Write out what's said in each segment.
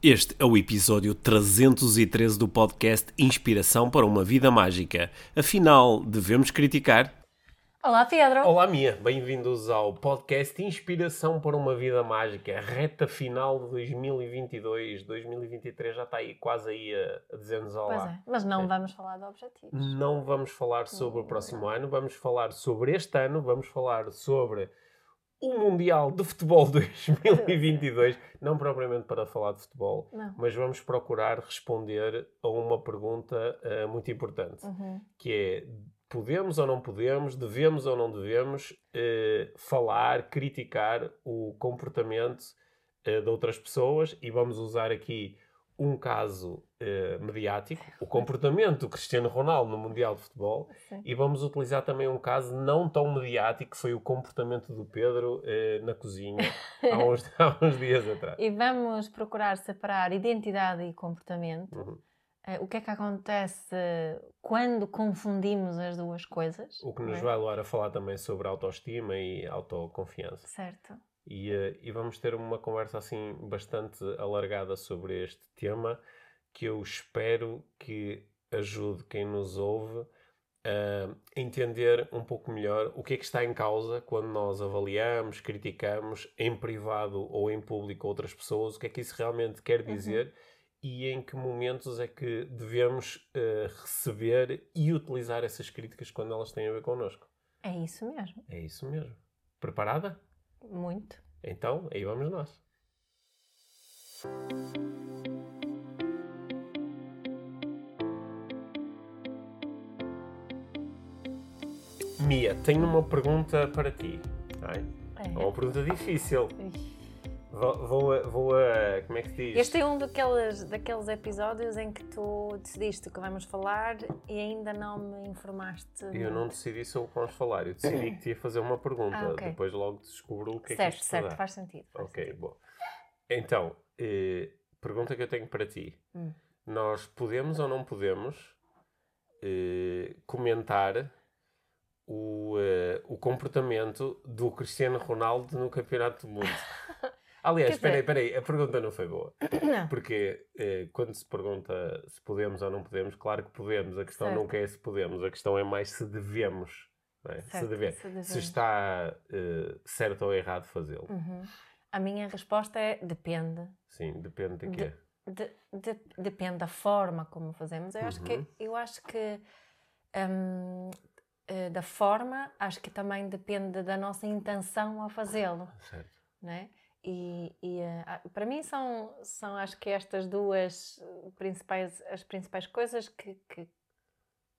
Este é o episódio 313 do podcast Inspiração para uma Vida Mágica. Afinal, devemos criticar? Olá, Pedro. Olá, Mia. Bem-vindos ao podcast Inspiração para uma Vida Mágica. Reta final de 2022. 2023 já está aí, quase aí a, a dizer-nos olá. Pois é, mas não é. vamos falar de objetivos. Não vamos falar sobre o próximo ano, vamos falar sobre este ano, vamos falar sobre o Mundial de Futebol 2022, não propriamente para falar de futebol, não. mas vamos procurar responder a uma pergunta uh, muito importante, uhum. que é podemos ou não podemos, devemos ou não devemos uh, falar, criticar o comportamento uh, de outras pessoas e vamos usar aqui um caso uh, mediático, o comportamento do Cristiano Ronaldo no Mundial de Futebol, Sim. e vamos utilizar também um caso não tão mediático, que foi o comportamento do Pedro uh, na cozinha há uns, há uns, dias atrás. E vamos procurar separar identidade e comportamento. Uhum. Uh, o que é que acontece quando confundimos as duas coisas? O que nos é? vai levar a falar também sobre autoestima e autoconfiança. Certo. E, uh, e, vamos ter uma conversa assim bastante alargada sobre este tema que eu espero que ajude quem nos ouve a entender um pouco melhor o que é que está em causa quando nós avaliamos, criticamos em privado ou em público outras pessoas, o que é que isso realmente quer dizer uhum. e em que momentos é que devemos uh, receber e utilizar essas críticas quando elas têm a ver connosco. É isso mesmo. É isso mesmo. Preparada? Muito. Então, aí vamos nós. Mia, tenho uma pergunta para ti. Ai, é. uma pergunta difícil. Vou, vou, a, vou a. Como é que se diz? Este é um daqueles, daqueles episódios em que tu decidiste que vamos falar e ainda não me informaste. Eu não decidi sobre o que vamos falar, eu decidi que te ia fazer uma pergunta. Ah, okay. Depois logo descubro o que certo, é que Certo, dá. faz sentido. Faz ok, sentido. bom. Então, eh, pergunta que eu tenho para ti. Hum. Nós podemos ou não podemos eh, comentar o, uh, o comportamento do Cristiano Ronaldo no Campeonato do Mundo. Aliás, espera espera aí, a pergunta não foi boa. Não. Porque uh, quando se pergunta se podemos ou não podemos, claro que podemos. A questão certo. nunca é se podemos, a questão é mais se devemos. É? Certo, se, deve, se, se está uh, certo ou errado fazê-lo. Uhum. A minha resposta é depende. Sim, depende de quê? De, de, de, depende da forma como fazemos. Eu Uhum. acho que, eu acho que um, da forma, acho que também depende da nossa intenção a fazê-lo. Certo. Né? E, e uh, para mim são, são, acho que estas duas principais, as principais coisas que, que,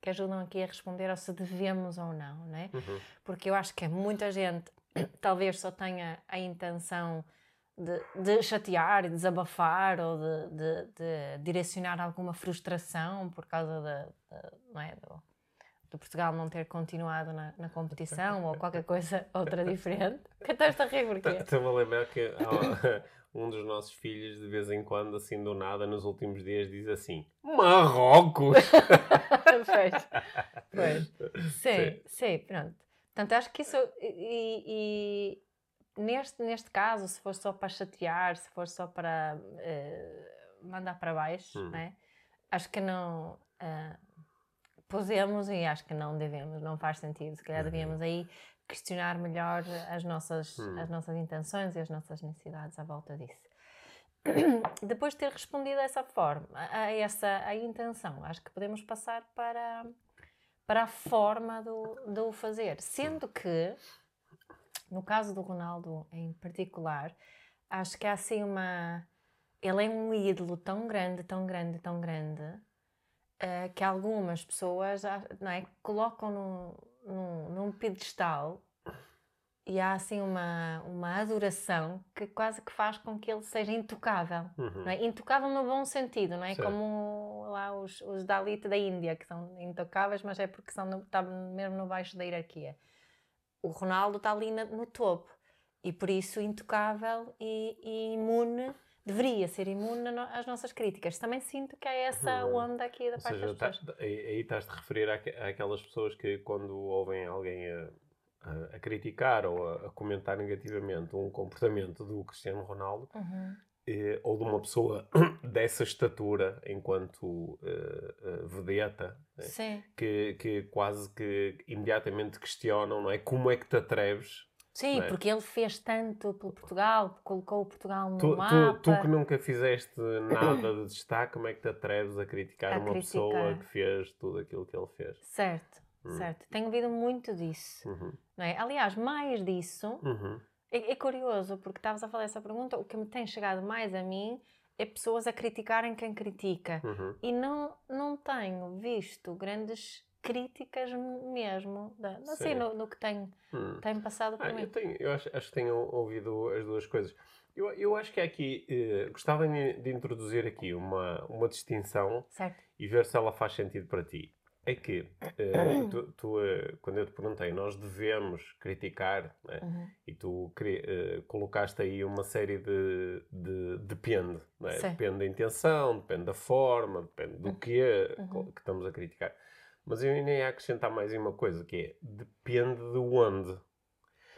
que ajudam aqui a responder ao se devemos ou não, né? Uhum. Porque eu acho que muita gente talvez só tenha a intenção de, de chatear e desabafar ou de, de, de, direcionar alguma frustração por causa da, não é, do, do Portugal não ter continuado na, na competição ou qualquer coisa outra diferente. Que estás a rir porquê? Estou-me a lembrar que um dos nossos filhos, de vez em quando, assim do nada, nos últimos dias, diz assim: Marrocos! pois, pois. Sim, sim, sim, pronto. Portanto, acho que isso. E, e, neste, neste caso, se for só para chatear, se for só para uh, mandar para baixo, hum. né? acho que não. Uh, podemos e acho que não devemos, não faz sentido. Se calhar devíamos aí questionar melhor as nossas, hum. as nossas intenções e as nossas necessidades à volta disso. Depois de ter respondido dessa forma, a essa a intenção, acho que podemos passar para, para a forma do, do fazer. Sendo que, no caso do Ronaldo em particular, acho que há assim uma. Ele é um ídolo tão grande, tão grande, tão grande, uh, que algumas pessoas não é, colocam num, num, num pedestal e há assim uma, uma adoração que quase que faz com que ele seja intocável. Uhum. Não é? Intocável no bom sentido, não é? Certo. Como lá os, os Dalit da Índia, que são intocáveis, mas é porque são no, está mesmo no baixo da hierarquia. O Ronaldo está ali na, no topo e por isso intocável e, e imune deveria ser imune às nossas críticas. Também sinto que há essa onda aqui da Ou parte seja, das pessoas. tá, aí, estás-te a referir àque- àquelas pessoas que quando ouvem alguém a, a- a criticar ou a, a comentar negativamente um comportamento do Cristiano Ronaldo, Uhum. eh, ou de uma pessoa dessa estatura enquanto uh, uh, vedeta né? que, que quase que imediatamente questionam não é? como é que te atreves Sim, é? porque ele fez tanto pelo Portugal, colocou o Portugal no tu, mapa. Tu, tu, que nunca fizeste nada de destaque, como é que te atreves a criticar a uma criticar. pessoa que fez tudo aquilo que ele fez? Certo, hum. certo. Tenho ouvido muito disso. Uhum. Não é? Aliás, mais disso, uhum. é, é, curioso, porque estavas a falar essa pergunta, o que me tem chegado mais a mim é pessoas a criticarem quem critica. Uhum. E não, não tenho visto grandes críticas mesmo, da, assim, no, no, que tenho, hum. tenho passado por ah, mim. Eu, tenho, eu acho, acho que tenho ouvido as duas coisas. Eu, eu acho que aqui, eh, gostava de introduzir aqui uma, uma distinção certo. e ver se ela faz sentido para ti. É que, eh, tu, tu eh, quando eu te perguntei, nós devemos criticar, né? uhum. e tu eh, colocaste aí uma série de, de depende, né? depende da intenção, depende da forma, depende do que é uhum. que estamos a criticar. Mas eu ainda ia acrescentar mais uma coisa, que é depende de onde.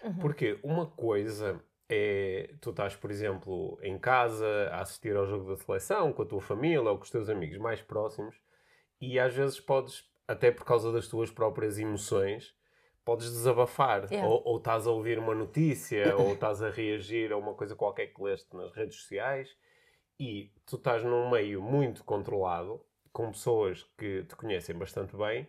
Uhum. Porque uma coisa é tu estás, por exemplo, em casa a assistir ao jogo da seleção com a tua família ou com os teus amigos mais próximos e às vezes podes, até por causa das tuas próprias emoções, podes desabafar. Yeah. Ou, ou estás a ouvir uma notícia ou estás a reagir a uma coisa qualquer que leste nas redes sociais e tu estás num meio muito controlado com pessoas que te conhecem bastante bem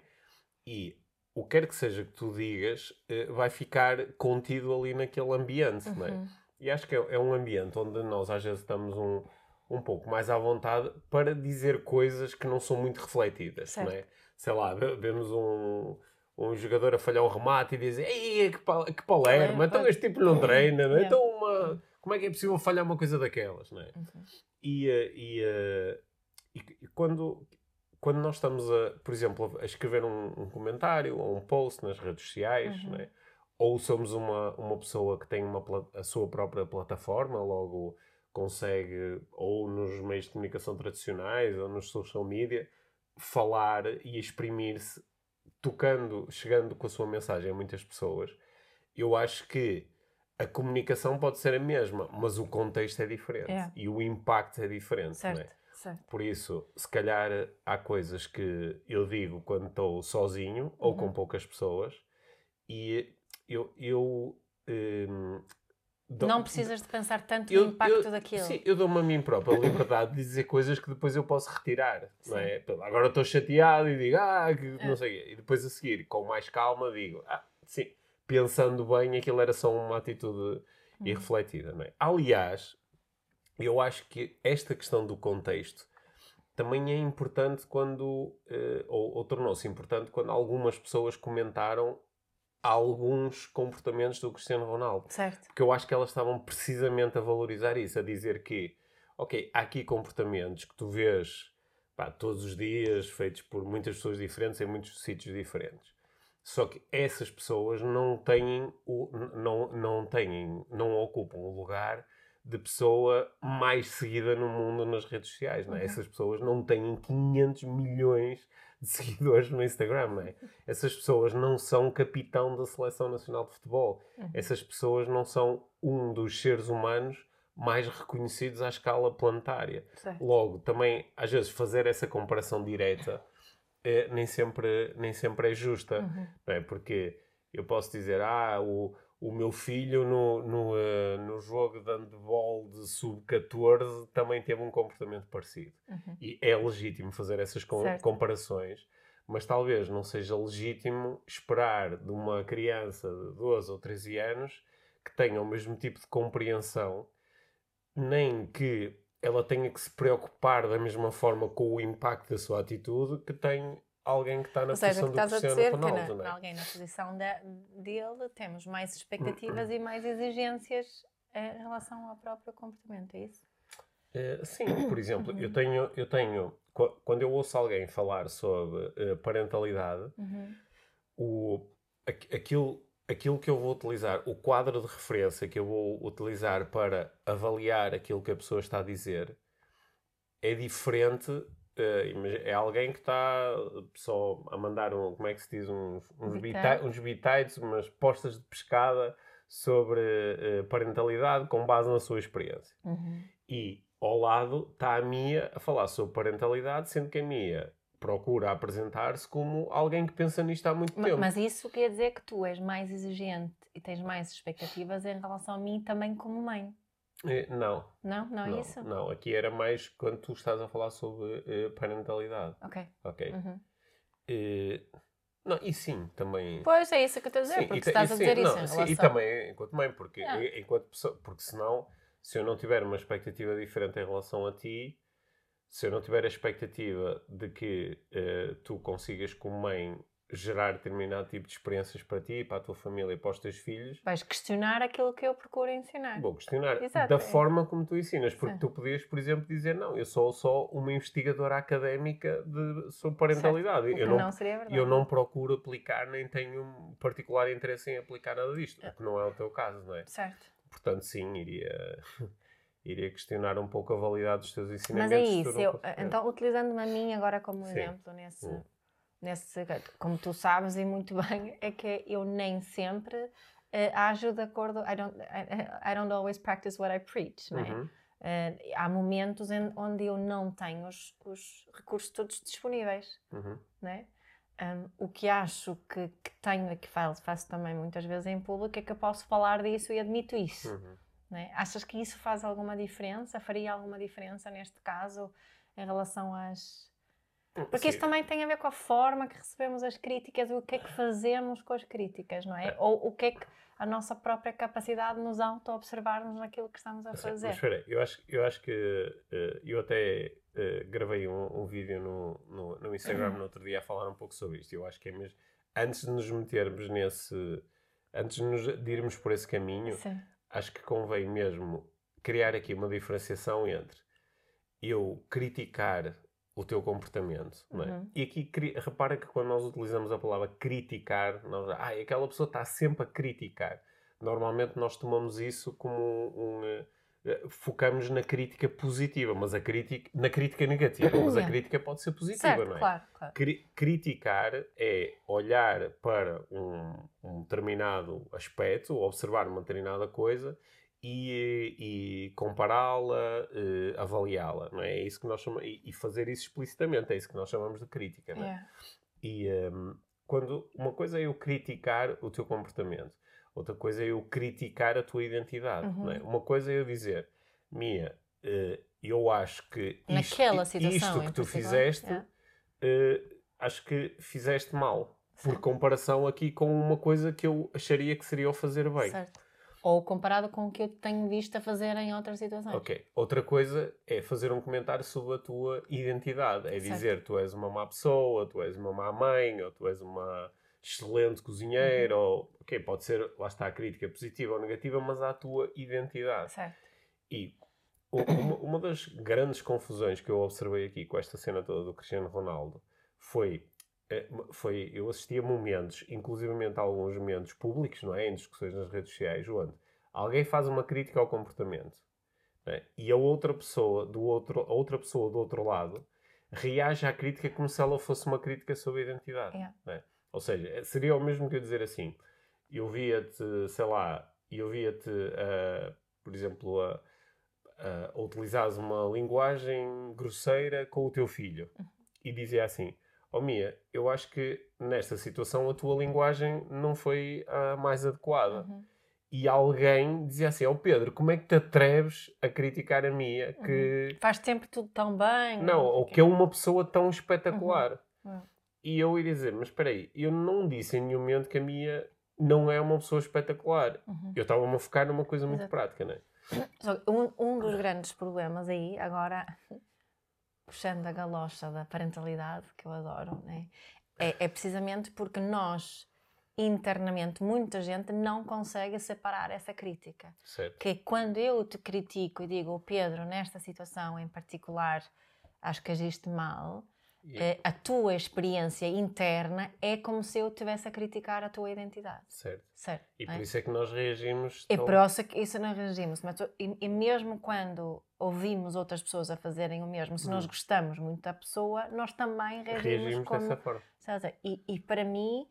e o que quer que seja que tu digas eh, vai ficar contido ali naquele ambiente, uhum. não é? Uhum. E acho que é, é, um ambiente onde nós às vezes estamos um, um pouco mais à vontade para dizer coisas que não são muito refletidas, certo. não é? Sei lá, vemos um, um jogador a falhar um remate e dizer Ei, que, pal que palerma, então este tipo não treina, não é? Então uma, como é que é possível falhar uma coisa daquelas, não é? Uhum. E, eh, e, eh, e, e quando quando nós estamos, a, por exemplo, a escrever um, um comentário ou um post nas redes sociais, uhum. né? ou somos uma, uma pessoa que tem uma, a sua própria plataforma, logo consegue, ou nos meios de comunicação tradicionais, ou nos social media, falar e exprimir-se, tocando, chegando com a sua mensagem a muitas pessoas. Eu acho que a comunicação pode ser a mesma, mas o contexto é diferente é. e o impacto é diferente. Certo. Não é? Certo. Por isso, se calhar há coisas que eu digo quando estou sozinho uhum. ou com uhum. poucas pessoas e eu. eu um, dou, não precisas de pensar tanto eu, no impacto eu, daquilo. Sim, eu dou-me a mim própria a liberdade de dizer coisas que depois eu posso retirar. Não é? Agora estou chateado e digo, ah, que é. não sei E depois a seguir, com mais calma, digo, ah, sim, pensando bem, aquilo era só uma atitude uhum. irrefletida. Não é? Aliás, eu acho que esta questão do contexto também é importante quando, uh, ou, ou tornou-se importante quando algumas pessoas comentaram alguns comportamentos do Cristiano Ronaldo. Certo. Porque eu acho que elas estavam precisamente a valorizar isso, a dizer que, ok, há aqui comportamentos que tu vês pá, todos os dias, feitos por muitas pessoas diferentes, em muitos sítios diferentes. Só que essas pessoas não têm, o, não, não têm, não ocupam o lugar de pessoa mais seguida no mundo nas redes sociais, não é? Uhum. Essas pessoas não têm 500 milhões de seguidores no Instagram, não é? Essas pessoas não são capitão da Seleção Nacional de Futebol. Uhum. Essas pessoas não são um dos seres humanos mais reconhecidos à escala planetária. Certo. Logo, também, às vezes, fazer essa comparação direta é, nem, sempre, nem sempre é justa, uhum. não é? Porque eu posso dizer, ah, o, o meu filho no, no, uh, no jogo de handball de sub-14 também teve um comportamento parecido. Uhum. E é legítimo fazer essas com comparações, mas talvez não seja legítimo esperar de uma criança de 12 ou 13 anos que tenha o mesmo tipo de compreensão, nem que ela tenha que se preocupar da mesma forma com o impacto da sua atitude que tem alguém que está na Ou seja, posição que estás a dizer Ronaldo, que na, é? alguém na posição de, dele temos mais expectativas e mais exigências em relação ao próprio comportamento, é isso? Uh, sim, por exemplo, eu tenho, eu tenho quando eu ouço alguém falar sobre uh, parentalidade, uhum. o, aquilo, aquilo que eu vou utilizar, o quadro de referência que eu vou utilizar para avaliar aquilo que a pessoa está a dizer é diferente é alguém que está só a mandar um, como é que se diz, uns, uns, bita uns bitites, umas postas de pescada sobre uh, parentalidade com base na sua experiência. Uhum. E ao lado está a Mia a falar sobre parentalidade, sendo que a Mia procura apresentar-se como alguém que pensa nisto há muito tempo. Mas isso quer dizer que tu és mais exigente e tens mais expectativas em relação a mim também como mãe. Eh, Não, Não? Não é não, isso? não. Aqui era mais quando tu estás a falar sobre eh, parentalidade. Ok. Ok. Uhum. Eh, não, e sim, também. Pois é isso que eu estou a dizer, Sim, porque e, estás e a sim, dizer isso não, sim, e também enquanto mãe, porque, enquanto pessoa, porque senão, se eu não tiver uma expectativa diferente em relação a ti, se eu não tiver a expectativa de que eh, tu consigas, como mãe, gerar determinado tipo de experiências para ti, para a tua família e para os teus filhos, Vais questionar aquilo que eu procuro ensinar. vou questionar Exato, da é. forma como tu ensinas, porque Sim. tu podias, por exemplo, dizer não, eu sou só uma investigadora académica de, sobre parentalidade. Eu não, não, seria verdade. eu não procuro aplicar, nem tenho um particular interesse em aplicar nada disto, É. o que não é o teu caso, não é? Certo. Portanto, sim, iria, iria questionar um pouco a validade dos teus Mas ensinamentos. é se tu isso, eu, então utilizando-me a mim agora como Sim. exemplo nesse, Hum. Nesse, como tu sabes e muito bem, é que eu nem sempre eh, ajo de acordo, I don't, I, I don't always practice what I preach, não é? Uhum. Eh, há momentos em- onde eu não tenho os, os recursos todos disponíveis, Uhum. né? Um, o que acho que, que tenho e que faço, faço também muitas vezes em público é que eu posso falar disso e admito isso. Uhum. né? Achas que isso faz alguma diferença? Faria alguma diferença neste caso em relação às. Porque Sim. isso também tem a ver com a forma que recebemos as críticas e o que é que fazemos com as críticas, não é? Ou o que é que a nossa própria capacidade de nos auto-observarmos naquilo que estamos a Sim, fazer. Mas espera, eu acho, eu acho que eh, eu até eh, gravei um, um vídeo no, no, no Instagram no outro dia a falar um pouco sobre isto. Eu acho que é mesmo. Antes de nos metermos nesse. Antes de, nos, de irmos por esse caminho, Sim. acho que convém mesmo criar aqui uma diferenciação entre eu criticar o teu comportamento, é? Uhum. E aqui, repara que quando nós utilizamos a palavra criticar, nós, ah, aquela pessoa está sempre a criticar. Normalmente nós tomamos isso como um, um, eh, eh, focamos na crítica positiva, mas a crítica, na crítica negativa, mas a crítica pode ser positiva, Certo, não é? claro, claro. Cri- criticar é olhar para um, um determinado aspecto, observar uma determinada coisa e, e compará-la, eh, avaliá-la, não é? É isso que nós chamamos, e, e fazer isso explicitamente, é isso que nós chamamos de crítica, não é? Yeah. E ehm, quando uma coisa é eu criticar o teu comportamento, outra coisa é eu criticar a tua identidade. Uhum. não é? Uma coisa é eu dizer, Mia, eh, eu acho que isto, isto que tu fizeste, yeah. eh, acho que fizeste mal. Por comparação aqui com uma coisa que eu acharia que seria o fazer bem. Certo. Ou comparado com o que eu tenho visto a fazer em outras situações. Ok. Outra coisa é fazer um comentário sobre a tua identidade. É Certo. dizer tu és uma má pessoa, tu és uma má mãe, ou tu és uma excelente cozinheira, Uhum. ou... Ok, pode ser, lá está a crítica positiva ou negativa, mas à tua identidade. Certo. E uma, uma das grandes confusões que eu observei aqui com esta cena toda do Cristiano Ronaldo foi, foi eu assisti a momentos, inclusivamente a alguns momentos públicos, não é? Em discussões nas redes sociais, onde alguém faz uma crítica ao comportamento é? e a outra pessoa do outro, a outra pessoa do outro lado reage à crítica como se ela fosse uma crítica sobre a identidade. Yeah. é? Ou seja, seria o mesmo que eu dizer assim: eu via-te, sei lá, eu via-te, ah, por exemplo, a, a, utilizares uma linguagem grosseira com o teu filho e dizia assim: Oh Mia, eu acho que nesta situação a tua linguagem não foi a mais adequada. Uhum. E alguém dizia assim: Ó Pedro, como é que te atreves a criticar a Mia que. Faz sempre tudo tão bem. Não, ou que é uma pessoa tão espetacular. Uhum. E eu iria dizer: Mas espera aí, eu não disse em nenhum momento que a Mia não é uma pessoa espetacular. Uhum. Eu estava-me a focar numa coisa muito Exato. prática, não é? Um, um dos grandes problemas aí, agora puxando a galocha da parentalidade, que eu adoro, né? é, é precisamente porque nós, internamente, muita gente não consegue separar essa crítica. Certo. Que é quando eu te critico e digo, "Oh, Pedro, nesta situação em particular, acho que agiste mal, Eh, a tua experiência interna é como se eu estivesse a criticar a tua identidade. Certo. Certo? E não é? por isso é que nós reagimos. É tão- por isso que isso não reagimos. Mas, e, e mesmo quando ouvimos outras pessoas a fazerem o mesmo, se nós Hum. gostamos muito da pessoa, nós também reagimos, reagimos como... dessa forma. Sabes? E, e para mim,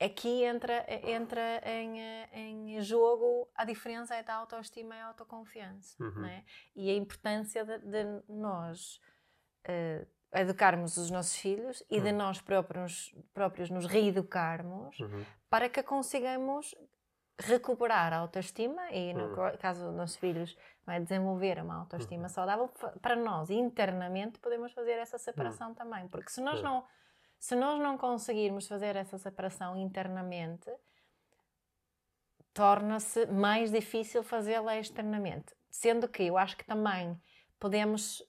aqui entra, entra em, em jogo a diferença da autoestima e autoconfiança, Uhum. é? E a importância de, de nós eh, educarmos os nossos filhos e de Uhum. nós próprios, próprios nos reeducarmos Uhum. para que consigamos recuperar a autoestima e no Uhum. caso dos nossos filhos vai desenvolver uma autoestima saudável fa- para nós internamente podemos fazer essa separação também porque se nós Uhum. não se nós não conseguirmos fazer essa separação internamente torna-se mais difícil fazê-la externamente sendo que eu acho que também podemos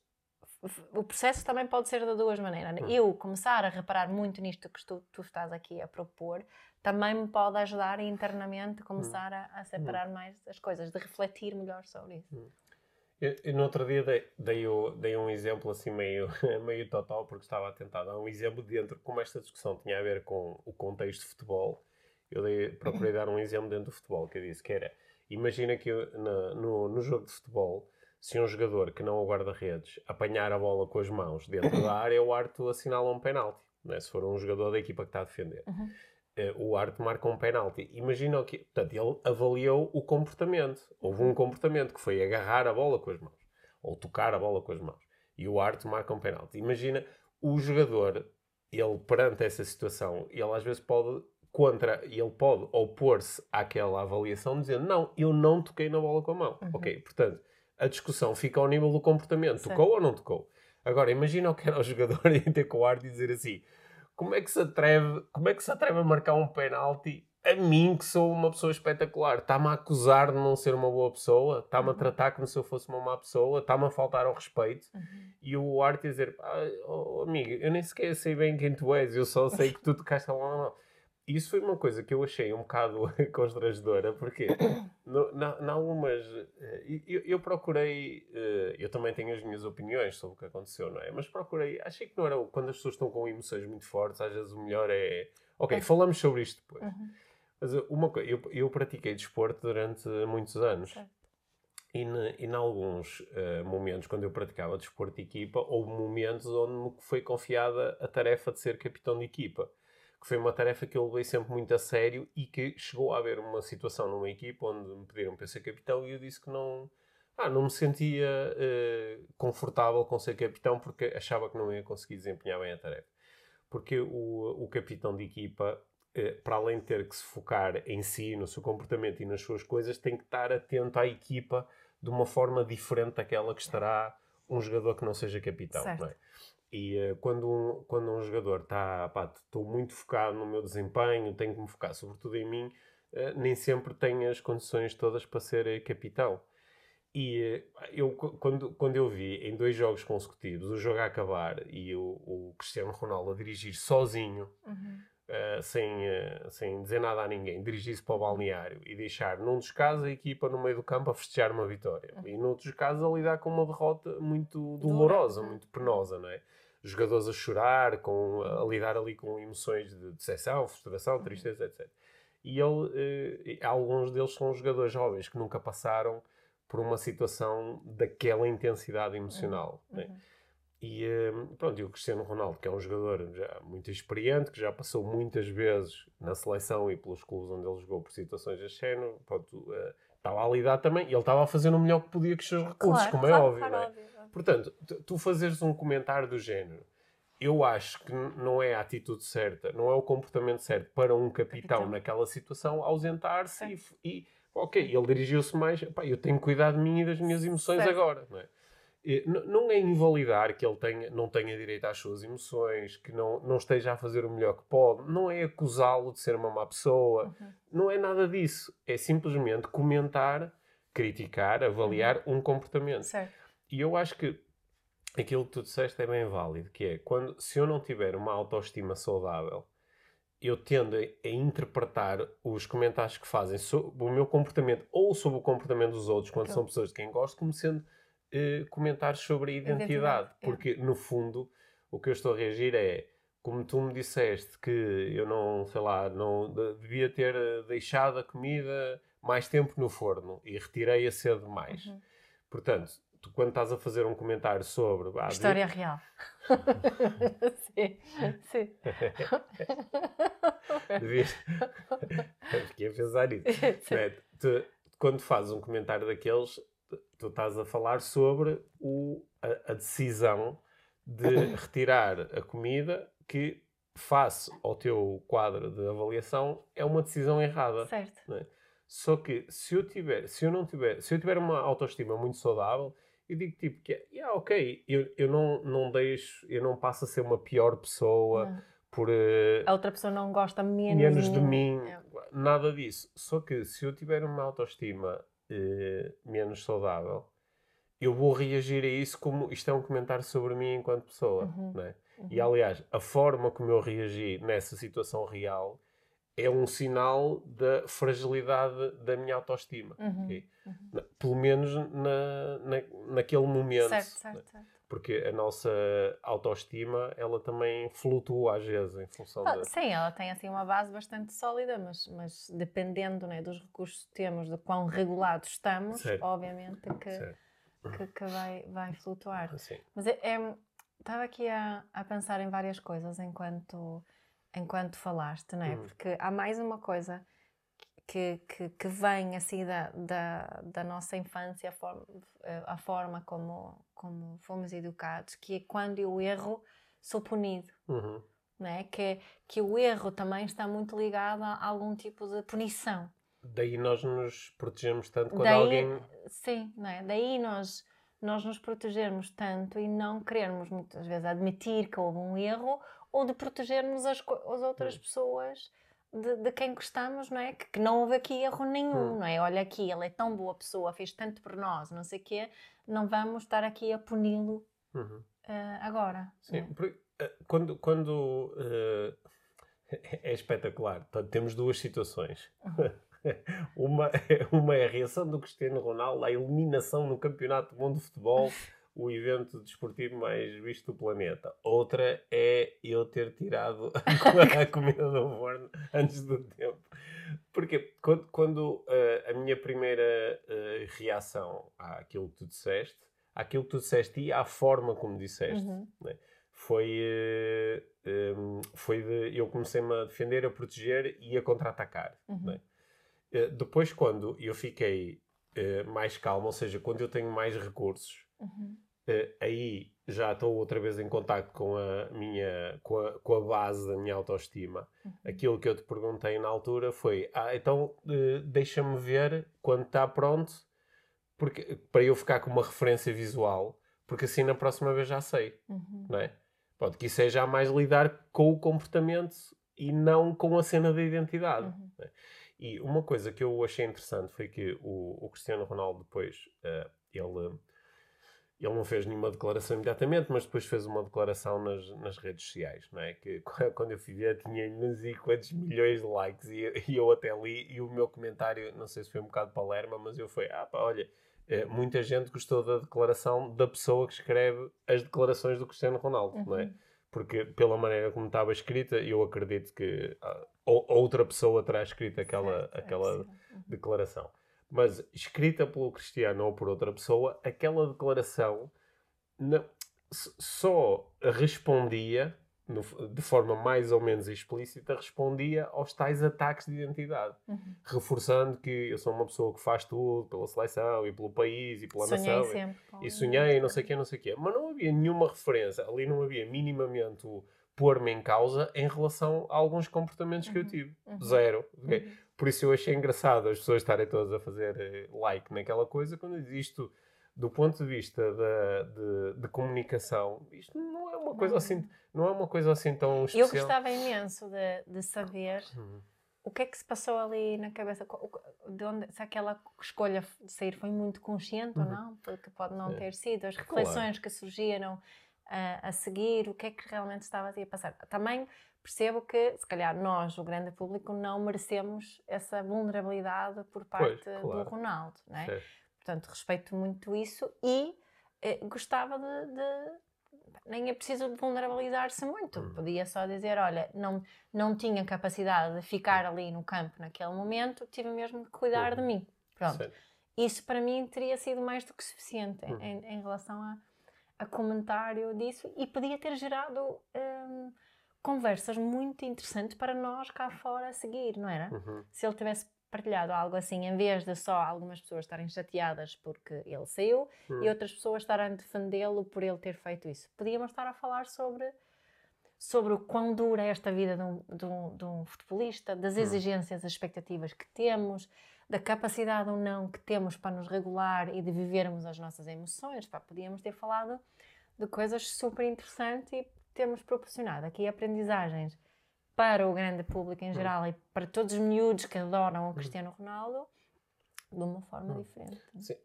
o processo também pode ser de duas maneiras. Hum. Eu começar a reparar muito nisto que tu, tu estás aqui a propor, também me pode ajudar internamente a começar a, a separar mais as coisas, de refletir melhor sobre isso. Eu, eu no outro dia dei, dei, dei um exemplo assim meio, meio total, porque estava a tentar dar um exemplo dentro, como esta discussão tinha a ver com o contexto de futebol, eu dei, procurei dar um exemplo dentro do futebol, que eu disse que era, imagina que eu, na- no, no jogo de futebol, se um jogador que não o guarda-redes apanhar a bola com as mãos dentro da área, o árbitro assinala um penalti, né? se for um jogador da equipa que está a defender. Uhum. Eh, o árbitro marca um penalti. Imagina que. Portanto, ele avaliou o comportamento. Houve um comportamento que foi agarrar a bola com as mãos ou tocar a bola com as mãos. E o árbitro marca um penalti. Imagina o jogador, ele perante essa situação, ele às vezes pode contra, ele pode opor-se àquela avaliação dizendo não, eu não toquei na bola com a mão. Uhum. Ok, portanto, a discussão fica ao nível do comportamento. Certo. Tocou ou não tocou? Agora, imagina o que era o jogador e ter com o árbitro e dizer assim como é que se atreve, como é que se atreve a marcar um penalti a mim que sou uma pessoa espetacular? Está-me a acusar de não ser uma boa pessoa? Está-me a Uhum. tratar como se eu fosse uma má pessoa? Está-me a faltar ao respeito? Uhum. E o árbitro a dizer, ah, oh, amigo, eu nem sequer sei bem quem tu és, eu só sei que tu tocaste a bola. Isso foi uma coisa que eu achei um bocado constrangedora, porque no, na, na algumas. eh, Eu, eu procurei. eh, Eu também tenho as minhas opiniões sobre o que aconteceu, não é? Mas procurei. Achei que não era. Quando as pessoas estão com emoções muito fortes, às vezes o melhor é. Ok, É. falamos sobre isto depois. Uhum. Mas eh, uma coisa. Eu, eu pratiquei desporto durante muitos anos. Certo. E, em e alguns momentos, quando eu praticava desporto de equipa, houve momentos onde me foi confiada a tarefa de ser capitão de equipa. Que foi uma tarefa que eu levei sempre muito a sério e que chegou a haver uma situação numa equipa onde me pediram para ser capitão e eu disse que não, ah, não me sentia eh, confortável com ser capitão porque achava que não ia conseguir desempenhar bem a tarefa. Porque o, o capitão de equipa, eh, para além de ter que se focar em si, no seu comportamento e nas suas coisas, tem que estar atento à equipa de uma forma diferente daquela que estará um jogador que não seja capitão. Certo. não é? E eh, quando, um, quando um jogador está, pá, estou muito focado no meu desempenho, tenho que me focar sobretudo em mim, eh, nem sempre tem as condições todas para ser eh, capitão. E eh, eu, qu- quando, quando eu vi em dois jogos consecutivos o jogo a acabar e o, o Cristiano Ronaldo a dirigir sozinho, Uhum. sem, sem dizer nada a ninguém, dirigir-se para o balneário e deixar, num dos casos, a equipa no meio do campo a festejar uma vitória. E noutros casos, a lidar com uma derrota muito dolorosa, uhum. muito penosa, não é? Jogadores a chorar, com, a lidar ali com emoções de decepção, frustração, tristeza, etc. E ele, eh, alguns deles são jogadores jovens que nunca passaram por uma situação daquela intensidade emocional. não é? Uhum. E hum, pronto, e o Cristiano Ronaldo, que é um jogador já muito experiente, que já passou muitas vezes na seleção e pelos clubes onde ele jogou por situações deste género, pronto, eh, estava a lidar também e ele estava a fazer o melhor que podia com os seus recursos, Claro, como é claro, óbvio. claro, é? óbvio, óbvio. Portanto, tu- fazeres um comentário do género, eu acho que não é a atitude certa, não é o comportamento certo para um capitão, Capitão. naquela situação ausentar-se e, e, ok, ele dirigiu-se mais, pá, eu tenho que cuidar de mim e das minhas emoções Certo. agora, não é? Não é invalidar que ele tenha, não tenha direito às suas emoções, que não, não esteja a fazer o melhor que pode, não é acusá-lo de ser uma má pessoa, Uhum. não é nada disso. É simplesmente comentar, criticar, avaliar um comportamento. Certo. E eu acho que aquilo que tu disseste é bem válido, que é quando se eu não tiver uma autoestima saudável, eu tendo a, interpretar os comentários que fazem sobre o meu comportamento ou sobre o comportamento dos outros, quando Aquele- são pessoas de quem gosto, como sendo eh, comentários sobre a identidade. Identidade, é. Porque, no fundo, o que eu estou a reagir é como tu me disseste que eu não, sei lá, não de- devia ter eh, deixado a comida mais tempo no forno e retirei-a cedo demais. Uhum. Portanto, tu, quando estás a fazer um comentário sobre. Ah, História de... real. sim, sim. Devias. Fiquei a pensar nisso. É? Tu, quando fazes um comentário daqueles, tu estás a falar sobre o, a, a decisão de retirar a comida que, face ao teu quadro de avaliação, é uma decisão errada. Certo. É? Só que se eu tiver, se eu não tiver, se eu tiver uma autoestima muito saudável, eu digo tipo que é, yeah, ok, eu, eu não, não deixo, eu não passo a ser uma pior pessoa não. por. Uh, a outra pessoa não gosta menos, menos de mim, é. nada disso. Só que se eu tiver uma autoestima uh, menos saudável, eu vou reagir a isso como isto é um comentário sobre mim enquanto pessoa, uhum. Né? Uhum. E aliás, a forma como eu reagi nessa situação real é um sinal da fragilidade da minha autoestima. Uhum, okay? uhum. Pelo menos na, na, naquele momento. Certo, certo, né? certo. Porque a nossa autoestima, ela também flutua às vezes em função ah, da... Sim, ela tem assim uma base bastante sólida, mas, mas dependendo né, dos recursos que temos, de quão regulados estamos, certo. obviamente que, que, que, vai, vai flutuar. Mas é, é, estava aqui a, a pensar em várias coisas enquanto enquanto falaste, não é? Hum. Porque há mais uma coisa que, que, que vem assim da, da, da nossa infância, a forma, a forma como, como fomos educados, que é quando eu erro, sou punido. Uhum. Não é? Que, é, que o erro também está muito ligado a algum tipo de punição. Daí nós nos protegemos tanto quando Daí, alguém. Sim, não é? Daí nós, nós nos protegermos tanto e não querermos muitas vezes admitir que houve um erro ou de protegermos as, as outras hum. pessoas de, de, quem gostamos, não é? Que, que, não houve aqui erro nenhum, hum. não é? Olha aqui, ele é tão boa pessoa, fez tanto por nós, não sei o quê, não vamos estar aqui a puni-lo uhum. uh, agora. Sim, porque, uh, quando, quando uh, é espetacular, Portanto, temos duas situações. Uma, uma é a reação do Cristiano Ronaldo à eliminação no Campeonato do Mundo de Futebol o evento desportivo mais visto do planeta. Outra é eu ter tirado a comida do forno antes do tempo. Porque quando, quando uh, a minha primeira uh, reação àquilo que tu disseste, àquilo que tu disseste e à forma como disseste, uhum. né, foi, uh, eh, um, foi de eu comecei-me a defender, a proteger e a contra-atacar. Uhum. Né? depois, quando eu fiquei mais calmo, ou seja, quando eu tenho mais recursos, Uhum. Uh, aí já estou outra vez em contato com a minha com a, com a base da minha autoestima. Uhum. Aquilo que eu te perguntei na altura foi: ah, então uh, deixa-me ver quando está pronto, porque, para eu ficar com uma referência visual, porque assim na próxima vez já sei, uhum. não é? Pode que isso é já mais lidar com o comportamento e não com a cena da identidade. Uhum. É? E uma coisa que eu achei interessante foi que o, o Cristiano Ronaldo depois uh, ele ele não fez nenhuma declaração imediatamente, mas depois fez uma declaração nas, nas redes sociais, não é? Que quando eu fui ver tinha não sei quantos milhões de likes e, e, eu até li e o meu comentário, não sei se foi um bocado palerma, mas eu fui, ah pá, olha, é, muita gente gostou da declaração da pessoa que escreve as declarações do Cristiano Ronaldo, uhum. não é? Uhum. Porque pela maneira como estava escrita, eu acredito que ah, outra pessoa terá escrito aquela, certo, aquela é declaração mas escrita pelo Cristiano ou por outra pessoa, aquela declaração não, só respondia, no, de forma mais ou menos explícita, respondia aos tais ataques de identidade, uhum. reforçando que eu sou uma pessoa que faz tudo pela seleção e pelo país e pela sonhei nação. Sempre e, e sonhei, não sei o quê, não sei o quê. Mas não havia nenhuma referência, ali não havia minimamente pôr-me em causa em relação a alguns comportamentos uhum. que eu uhum. tive. Uhum. Zero. Okay? Uhum. Por isso eu achei engraçado as pessoas estarem todas a fazer eh, like naquela coisa, quando isto, do ponto de vista da, de, de comunicação, isto não é uma coisa assim, não é uma coisa assim tão especial. Eu gostava imenso de, de saber uhum. o que é que se passou ali na cabeça, de onde, se aquela escolha de sair foi muito consciente uhum. ou não, porque pode não é. ter sido, as reflexões claro. que surgiram a, a, seguir, o que é que realmente estava a passar. Também percebo que, se calhar, nós, o grande público, não merecemos essa vulnerabilidade por parte pois, claro. do Ronaldo, não é? Portanto, respeito muito isso e eh, gostava de, de, Nem é preciso vulnerabilizar-se muito. Hum. Podia só dizer: olha, não, não tinha capacidade de ficar ali no campo naquele momento, tive mesmo que cuidar uhum. de mim. Pronto. Certo. isso para mim teria sido mais do que suficiente hum. em, em, relação a, a, comentário disso e podia ter gerado um, conversas muito interessantes para nós cá fora a seguir, não era? Uhum. Se ele tivesse partilhado algo assim, em vez de só algumas pessoas estarem chateadas porque ele saiu uhum. e outras pessoas estarem a defendê-lo por ele ter feito isso. Podíamos estar a falar sobre sobre o quão dura é esta vida de um, de um, de um futebolista, das hum. exigências, as expectativas que temos, da capacidade ou não que temos para nos regular e de vivermos as nossas emoções. Pá, podíamos ter falado de coisas super interessantes e termos proporcionado aqui aprendizagens para o grande público em hum. geral hum. e para todos os miúdos que adoram o hum. Cristiano Ronaldo de uma forma hum. diferente. Sim,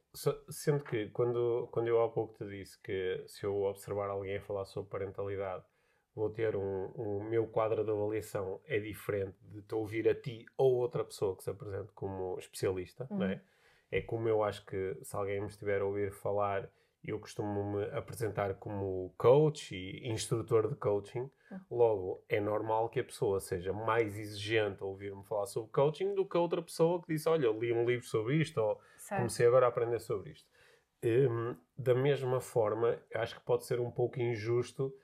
sendo que quando, quando eu há pouco te disse que se eu observar alguém a falar sobre parentalidade vou ter um, um meu quadro de avaliação é diferente de te ouvir a ti ou outra pessoa que se apresente como especialista, uhum. não é? É como eu acho que se alguém me estiver a ouvir falar, eu costumo me apresentar como coach e instrutor de coaching, uhum. logo é normal que a pessoa seja mais exigente a ouvir-me falar sobre coaching do que a outra pessoa que disse, olha, eu li um livro sobre isto ou certo. comecei agora a aprender sobre isto. Um, da mesma forma, acho que pode ser um pouco injusto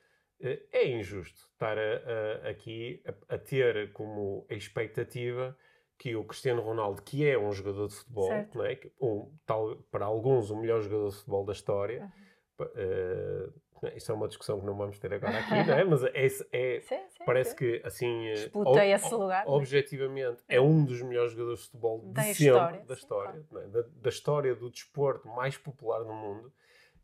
é injusto estar a, a, aqui a, a, ter como expectativa que o Cristiano Ronaldo, que é um jogador de futebol, não é? um, tal, para alguns o melhor jogador de futebol da história, uhum. uh, isso é uma discussão que não vamos ter agora aqui, não é? Mas é, é sim, sim, parece sim. que assim, Disputei esse lugar, objetivamente, é um dos melhores jogadores de futebol de da sempre, história, da história, claro. é? da, da, história do desporto mais popular no mundo.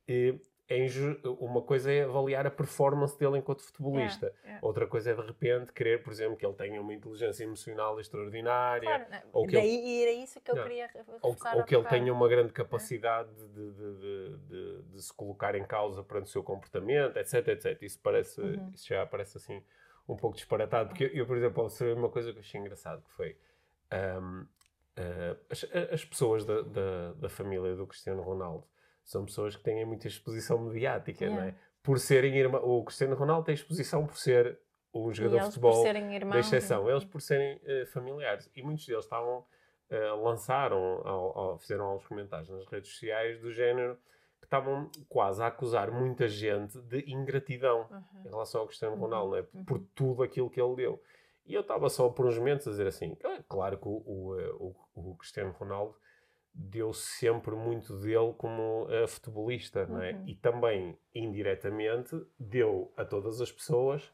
E, é uma coisa é avaliar a performance dele enquanto futebolista. Yeah, yeah. Outra coisa é de repente querer, por exemplo, que ele tenha uma inteligência emocional extraordinária. Claro, ou que daí ele, era isso que eu não, queria Ou, ou que ele tenha uma grande capacidade é. de, de, de, de, se colocar em causa perante o seu comportamento, etc, etc. Isso, parece, uhum. isso já parece assim um pouco disparatado. Porque eu, eu por exemplo, observei uma coisa que eu achei engraçado, que foi... Um, uh, as, as, pessoas da, da, da família do Cristiano Ronaldo são pessoas que têm muita exposição mediática, yeah. não é? Por serem irmãos. O Cristiano Ronaldo tem exposição por ser um jogador de futebol da exceção. Eles por serem uh, familiares. E muitos deles estavam, uh, lançaram, ao, ao, fizeram alguns comentários nas redes sociais do género que estavam quase a acusar muita gente de ingratidão uhum. em relação ao Cristiano uhum. Ronaldo, é? Por uhum. tudo aquilo que ele deu. E eu estava só por uns momentos a dizer assim, claro que o, o, eh, o, o Cristiano Ronaldo deu sempre muito dele como uh, futebolista, uhum. não é? Uhum. E também, indiretamente, deu a todas as pessoas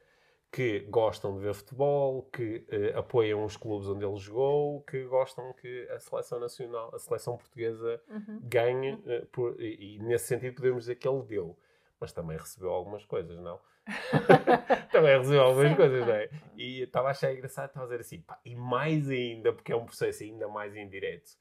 que gostam de ver futebol, que uh, apoiam os clubes onde ele jogou, que gostam que a seleção nacional, a seleção portuguesa uhum. ganhe, uh, por, e, e, nesse sentido podemos dizer que ele deu. Mas também recebeu algumas coisas, não? também recebeu algumas Sim, coisas, não é? E estava a achar engraçado, estava a dizer assim, pá, e mais ainda, porque é um processo ainda mais indireto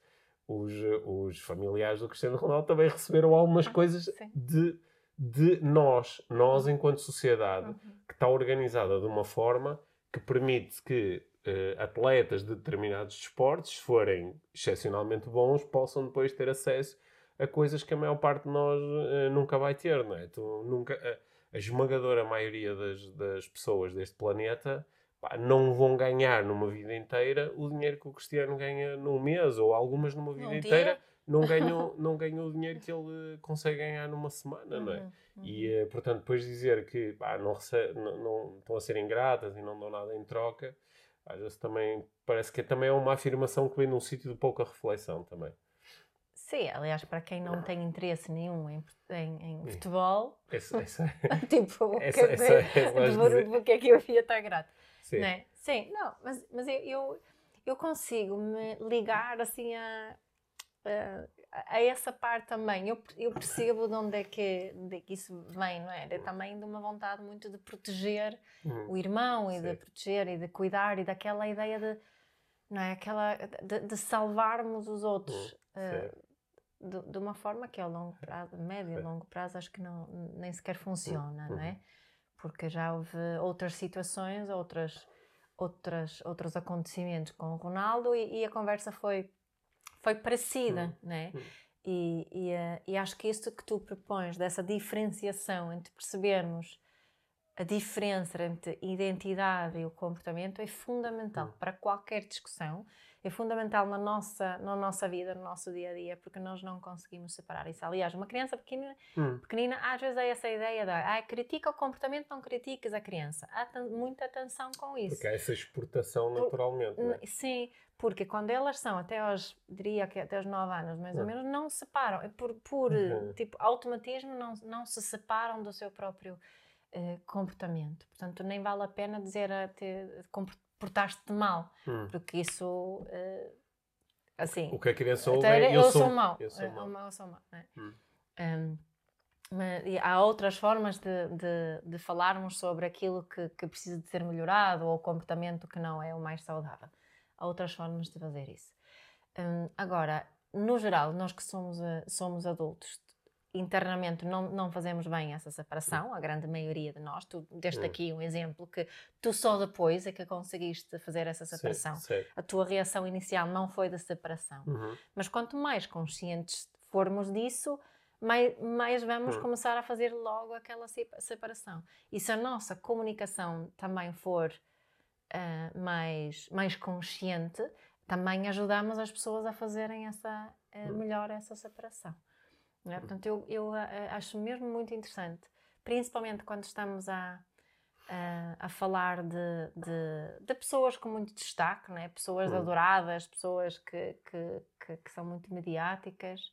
os, os familiares do Cristiano Ronaldo também receberam algumas coisas de, de nós, nós uhum. enquanto sociedade, uhum. que está organizada de uma forma que permite que uh, atletas de determinados desportos, se forem excepcionalmente bons, possam depois ter acesso a coisas que a maior parte de nós uh, nunca vai ter, não é? Tu nunca, a, a esmagadora maioria das, das pessoas deste planeta pá, não vão ganhar numa vida inteira o dinheiro que o Cristiano ganha num mês, ou algumas numa vida inteira não ganham, não ganham o dinheiro que ele consegue ganhar numa semana, uhum, não é? Uhum. E, uh, portanto, depois dizer que pá, não, não, não, estão a ser ingratas e não dão nada em troca, às vezes também parece que também é uma afirmação que vem num sítio de pouca reflexão também. Sim, aliás, para quem não tem interesse nenhum em, em, em futebol, essa, essa, tipo, essa, que, essa, essa, porque é que eu ia estar grato? Sim. Né? Sim, não, mas, mas eu, eu, eu consigo me ligar assim a, a, a, essa parte também. Eu, eu percebo de onde é que, de que isso vem, não é? é também de uma vontade muito de proteger uhum. o irmão e Sim. de proteger e de cuidar e daquela ideia de, não é? Aquela, de, de salvarmos os outros. Uh, de, de, uma forma que a longo prazo, médio e longo prazo, acho que não, nem sequer funciona, uhum. não é? Porque já houve outras situações, outras, outras, outros acontecimentos com o Ronaldo e, e a conversa foi, foi parecida, uhum. né? Uhum. E, e, eh, e, acho que isso que tu propões, dessa diferenciação entre percebermos a diferença entre identidade e o comportamento é fundamental Hum. para qualquer discussão, é fundamental na nossa, na nossa vida, no nosso dia a dia, porque nós não conseguimos separar isso. Aliás, uma criança pequena, Hum. pequenina às vezes é essa ideia da ah, critica o comportamento, não criticas a criança. Há muita atenção com isso. Porque há essa exportação naturalmente. não é? N- Sim, porque quando elas são até aos, diria que até aos 9 anos, mais ou Hum. menos, não se separam. É Por, por Uhum. tipo, automatismo, não, não se separam do seu próprio eh, comportamento. Portanto, nem vale a pena dizer a te, comportaste-te mal, Hum. porque isso, eh, assim... O que a criança ouve é eu, sou mau. Eu sou É, mau. eu sou mau. né? Hum. Um, mas, e há outras formas de, de, de falarmos sobre aquilo que, que precisa de ser melhorado ou o comportamento que não é o mais saudável. Há outras formas de fazer isso. Um, agora, no geral, nós que somos, eh, somos adultos, internamente não, não fazemos bem essa separação, a grande maioria de nós. Tu deste Hum. aqui um exemplo que tu só depois é que conseguiste fazer essa Sim, separação. certo. A tua reação inicial não foi de separação. Uhum. Mas quanto mais conscientes formos disso, mais, mais vamos Hum. começar a fazer logo aquela se- separação. E se a nossa comunicação também for ah, mais, mais consciente, também ajudamos as pessoas a fazerem essa, Hum. melhor essa separação. É? Portanto, eu, eu ah, ah, acho mesmo muito interessante, principalmente quando estamos a, a, a falar de, de, de pessoas com muito destaque, não é? pessoas Hum. adoradas, pessoas que, que, que, que são muito mediáticas.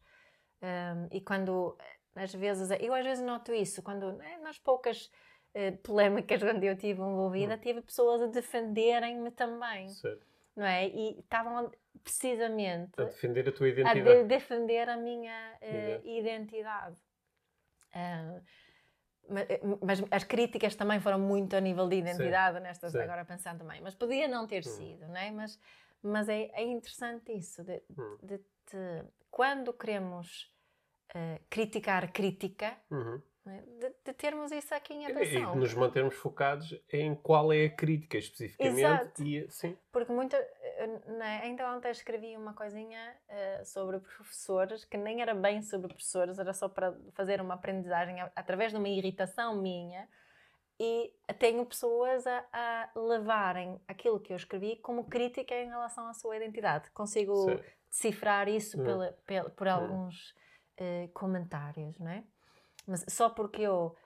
Um, e quando, às vezes, eu às vezes noto isso, quando eh, nas poucas eh, polémicas onde eu estive envolvida, Hum. tive pessoas a defenderem-me também, Certo. não é? E estavam precisamente A defender a tua a identidade. de- defender a minha Exato. identidade. Ah, ma- eh, mas, as críticas também foram muito a nível de identidade, nestas sim. agora pensando também. Mas podia não ter Hum. sido, não é? Mas, mas é, é interessante isso, de, Hum. de- de- quando queremos eh, criticar crítica, Uhum. não é? de, de termos isso aqui em E atenção. que nos mantermos focados em qual é a crítica especificamente. Exato. E, sim. Porque muita. Né, Ainda ontem escrevi uma coisinha eh, sobre professores, que nem era bem sobre professores, era só para fazer uma aprendizagem através de uma irritação minha. E tenho pessoas a, a levarem aquilo que eu escrevi como crítica em relação à sua identidade. Consigo Certo. decifrar isso Hum. pela, pela- por alguns eh, comentários, não é? Mas só porque eu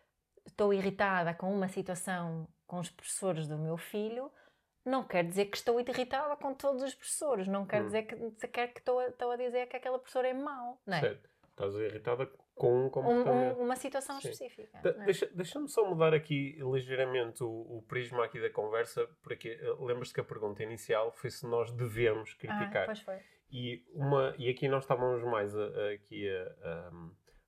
estou irritada com uma situação com os professores do meu filho, não quer dizer que estou irritada com todos os professores. Não quer Hum. dizer que sequer que estou a, estou a dizer que aquela professora é mau, não é? Certo. Estás irritada com um Um- comportamento. um- uma situação Sim. específica. Não é? Deixa- Deixa-me só mudar aqui ligeiramente o, o prisma aqui da conversa, porque eh, lembras-te que a pergunta inicial foi se nós devemos Ah, criticar. pois foi. e, uma, e aqui nós estávamos mais a, a- aqui a,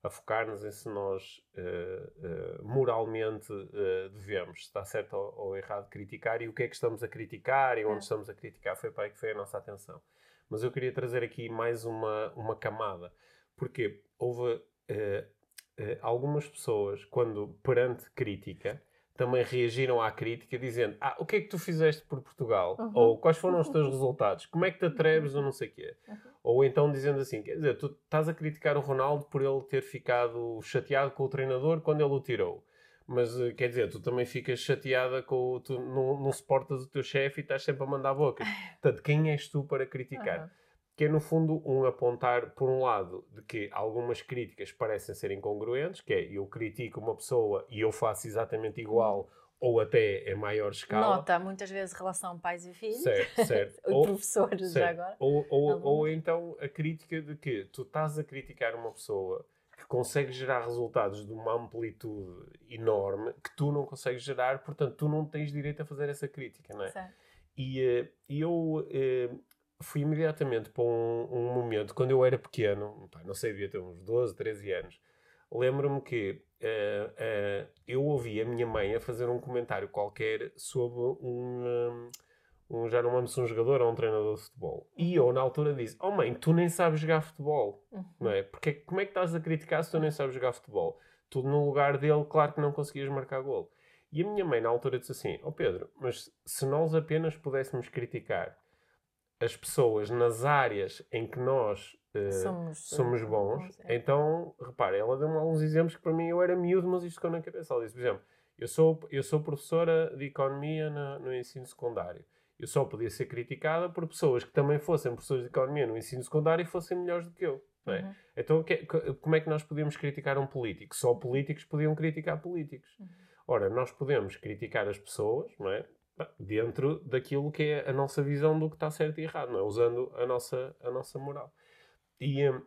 a- focar-nos em se nós eh, eh, moralmente eh, devemos, se está certo ou, ou errado, criticar e o que é que estamos a criticar e onde É. estamos a criticar. Foi para aí que foi a nossa atenção. Mas eu queria trazer aqui mais uma, uma camada, porque houve algumas pessoas, quando perante crítica, também reagiram à crítica dizendo ah, o que é que tu fizeste por Portugal? Uhum. Ou quais foram os teus resultados? Como é que te atreves ou não sei o quê? Uhum. Ou então dizendo assim, quer dizer, tu estás a criticar o Ronaldo por ele ter ficado chateado com o treinador quando ele o tirou. Mas, eh, quer dizer, tu também ficas chateada com o... Tu não, não suportas o teu chefe e estás sempre a mandar bocas. Portanto, quem és tu para criticar? Aham. Que é no fundo um apontar, por um lado, de que algumas críticas parecem ser incongruentes, que é eu critico uma pessoa e eu faço exatamente igual ou até em maior escala. Nota muitas vezes relação pais e filhos, Certo, certo. ou professores já agora. Ou, ou, ou então a crítica de que tu estás a criticar uma pessoa que consegue gerar resultados de uma amplitude enorme que tu não consegues gerar, portanto tu não tens direito a fazer essa crítica, não é? Certo. E eh, e eu eh, fui imediatamente para um, um momento, quando eu era pequeno, pá, não sei, devia ter uns 12, 13 anos, lembro-me que eh, eh, eu ouvi a minha mãe a fazer um comentário qualquer sobre um, um, um- já não lembro se um jogador ou um treinador de futebol. E eu, na altura, disse: Oh mãe, tu nem sabes jogar futebol, Uhum. não é? Porque como é que estás a criticar se tu nem sabes jogar futebol? Tu, no lugar dele, claro que não conseguias marcar gol. E a minha mãe, na altura, disse assim: Ó Pedro, mas se nós apenas pudéssemos criticar as pessoas nas áreas em que nós eh, Somos, somos bons, é. então, repare, ela deu-me alguns exemplos que para mim eu era miúdo, mas isto ficou na cabeça. Ela disse, por exemplo, Eu sou, eu sou professora de economia no, no ensino secundário. Eu só podia ser criticada por pessoas que também fossem professores de economia no ensino secundário e fossem melhores do que eu. É? Uhum. Então, que, como é que nós podíamos criticar um político? Só políticos podiam criticar políticos. Uhum. Ora, nós podemos criticar as pessoas, não é? Dentro daquilo que é a nossa visão do que está certo e errado, não é? Usando a nossa, a nossa moral. E um,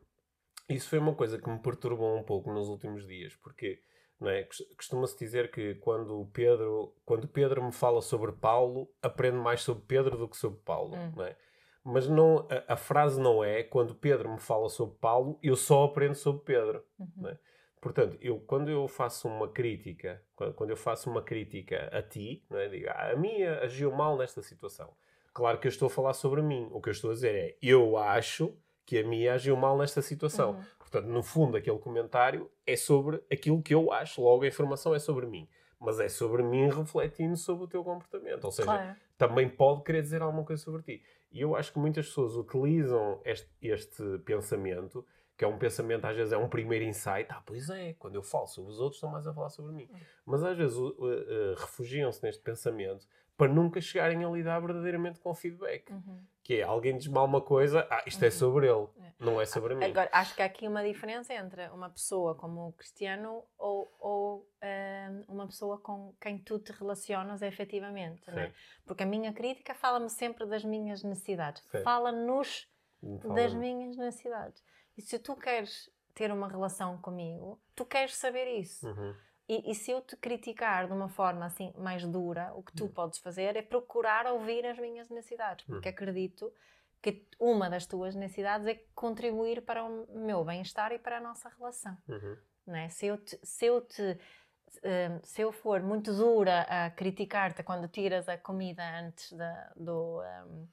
isso foi uma coisa que me perturbou um pouco nos últimos dias, porque é? Costuma-se dizer que quando Pedro, quando Pedro me fala sobre Paulo, aprendo mais sobre Pedro do que sobre Paulo. Hum. Não é? Mas não, a, a, frase não é quando Pedro me fala sobre Paulo, eu só aprendo sobre Pedro. Uhum. É? Portanto, eu, quando eu faço uma crítica, quando, eu faço uma crítica a ti, não é? digo, ah, a minha agiu mal nesta situação. Claro que eu estou a falar sobre mim. O que eu estou a dizer é, eu acho que a minha agiu mal nesta situação. Uhum. Portanto, no fundo, aquele comentário é sobre aquilo que eu acho, logo a informação é sobre mim. Mas é sobre mim refletindo sobre o teu comportamento. Ou seja, claro. também pode querer dizer alguma coisa sobre ti. E eu acho que muitas pessoas utilizam este, este pensamento, que é um pensamento, às vezes é um primeiro insight. Ah, pois é, quando eu falo sobre os outros, estão mais a falar sobre mim. Uhum. Mas às vezes uh, uh, refugiam-se neste pensamento para nunca chegarem a lidar verdadeiramente com feedback. Uhum. Que é alguém diz mal uma coisa, ah, isto é uhum. é sobre ele, é. não é sobre mim. Agora, acho que há aqui uma diferença entre uma pessoa como o Cristiano ou, ou um, uma pessoa com quem tu te relacionas efetivamente, é? Porque a minha crítica fala-me sempre das minhas necessidades, fala-nos fala das minhas necessidades. E se tu queres ter uma relação comigo, tu queres saber isso. Uhum. E, e, se eu te criticar de uma forma assim mais dura, o que tu hum. podes fazer é procurar ouvir as minhas necessidades, porque hum. acredito que uma das tuas necessidades é contribuir para o meu bem-estar e para a nossa relação. Uhum. Não é? se, eu te, se eu te hum, se eu for muito dura a criticar-te quando tiras a comida antes da, do, um,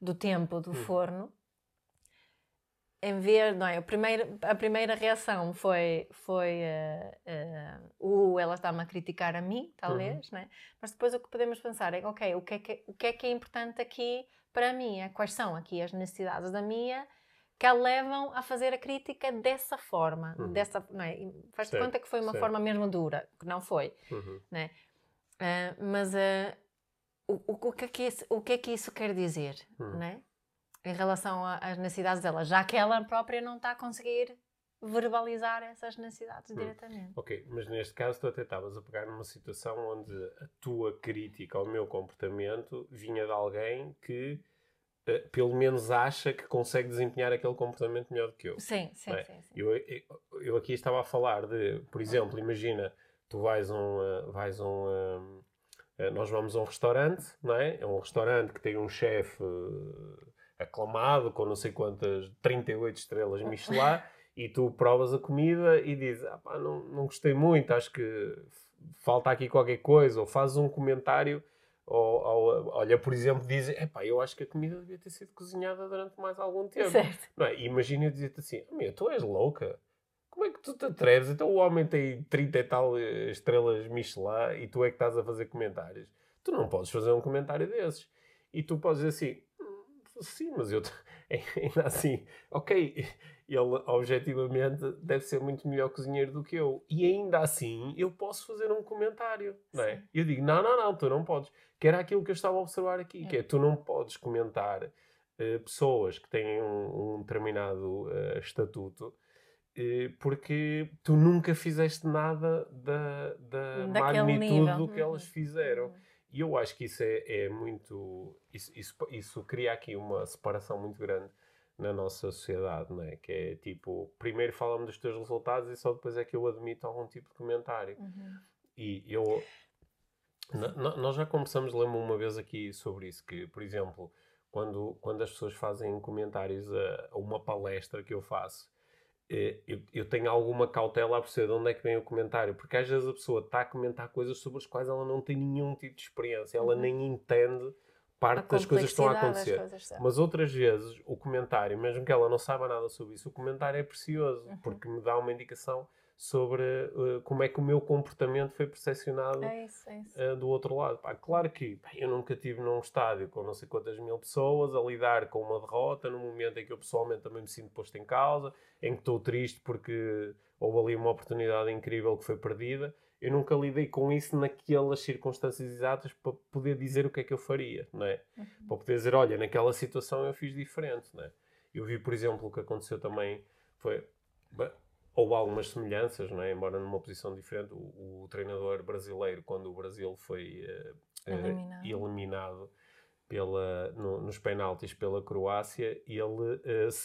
do tempo do hum. forno, em vez, não é? A primeira, a primeira reação foi, foi uh, uh, uh, ela está-me a criticar a mim, talvez, uhum. né? mas depois o que podemos pensar é, ok, o que é que, o que, é, que é importante aqui para mim? É, quais são aqui as necessidades da minha que a levam a fazer a crítica dessa forma, uhum. dessa, não é? Faz-te conta que foi uma forma mesmo dura, que não foi, uhum. né? mas o, o, o, que é que isso, o que é que isso quer dizer, né? Em relação às necessidades dela, já que ela própria não está a conseguir verbalizar essas necessidades hum. diretamente. Ok, mas neste caso tu até estavas a pegar numa situação onde a tua crítica ao meu comportamento vinha de alguém que uh, pelo menos acha que consegue desempenhar aquele comportamento melhor do que eu. Sim, sim, é? sim, sim. Eu, eu, eu, aqui estava a falar de, por exemplo, imagina, tu vais um, uh, vais um, uh, nós vamos a um restaurante, não é? É um restaurante que tem um chefe aclamado, com não sei quantas 38 estrelas Michelin, e tu provas a comida e dizes, ah, pá, não, não gostei muito, acho que falta aqui qualquer coisa, ou fazes um comentário, ou, ou olha, por exemplo, dizes, pá, eu acho que a comida devia ter sido cozinhada durante mais algum tempo. Certo. Não é? Imagina eu dizer-te assim, meu, tu és louca. Como é que tu te atreves? Então o homem tem 30 e tal eh, estrelas Michelin e tu é que estás a fazer comentários. Tu não podes fazer um comentário desses. E tu podes dizer assim, Sim, mas eu ainda assim, ok, ele objetivamente deve ser muito melhor cozinheiro do que eu. E ainda assim eu posso fazer um comentário, não é? Eu digo, não, não, não, tu não podes. Que era aquilo que eu estava a observar aqui, é. que é tu não podes comentar uh, pessoas que têm um, um determinado uh, estatuto uh, porque tu nunca fizeste nada da, da magnitude nível. do que elas uhum. fizeram. Uhum. E eu acho que isso é, é muito. Isso, isso, isso, cria aqui uma separação muito grande na nossa sociedade, não é? Que é tipo, primeiro fala-me dos teus resultados e só depois é que eu admito algum tipo de comentário. Uhum. E eu. nós já conversamos, lembro uma vez aqui sobre isso, que, por exemplo, quando, quando as pessoas fazem comentários a, a uma palestra que eu faço, eu, eu, tenho alguma cautela a perceber de onde é que vem o comentário, porque às vezes a pessoa está a comentar coisas sobre as quais ela não tem nenhum tipo de experiência, ela uhum. nem entende parte das coisas que estão a acontecer. Mas outras vezes o comentário, mesmo que ela não saiba nada sobre isso, o comentário é precioso, uhum. porque me dá uma indicação sobre uh, como é que o meu comportamento foi percepcionado é isso, é isso. Uh, do outro lado. Pá, claro que bem, eu nunca estive num estádio com não sei quantas mil pessoas a lidar com uma derrota, num momento em que eu pessoalmente também me sinto posto em causa, em que estou triste porque houve ali uma oportunidade incrível que foi perdida. eu nunca lidei com isso naquelas circunstâncias exatas para poder dizer o que é que eu faria, não é? Uhum. Para poder dizer, olha, naquela situação eu fiz diferente, não é? Eu vi, por exemplo, o que aconteceu também foi houve algumas semelhanças, não é? embora numa posição diferente. O, o treinador brasileiro, quando o Brasil foi uh, eliminado. Uh, eliminado, pela, no, nos penaltis pela Croácia, ele, uh,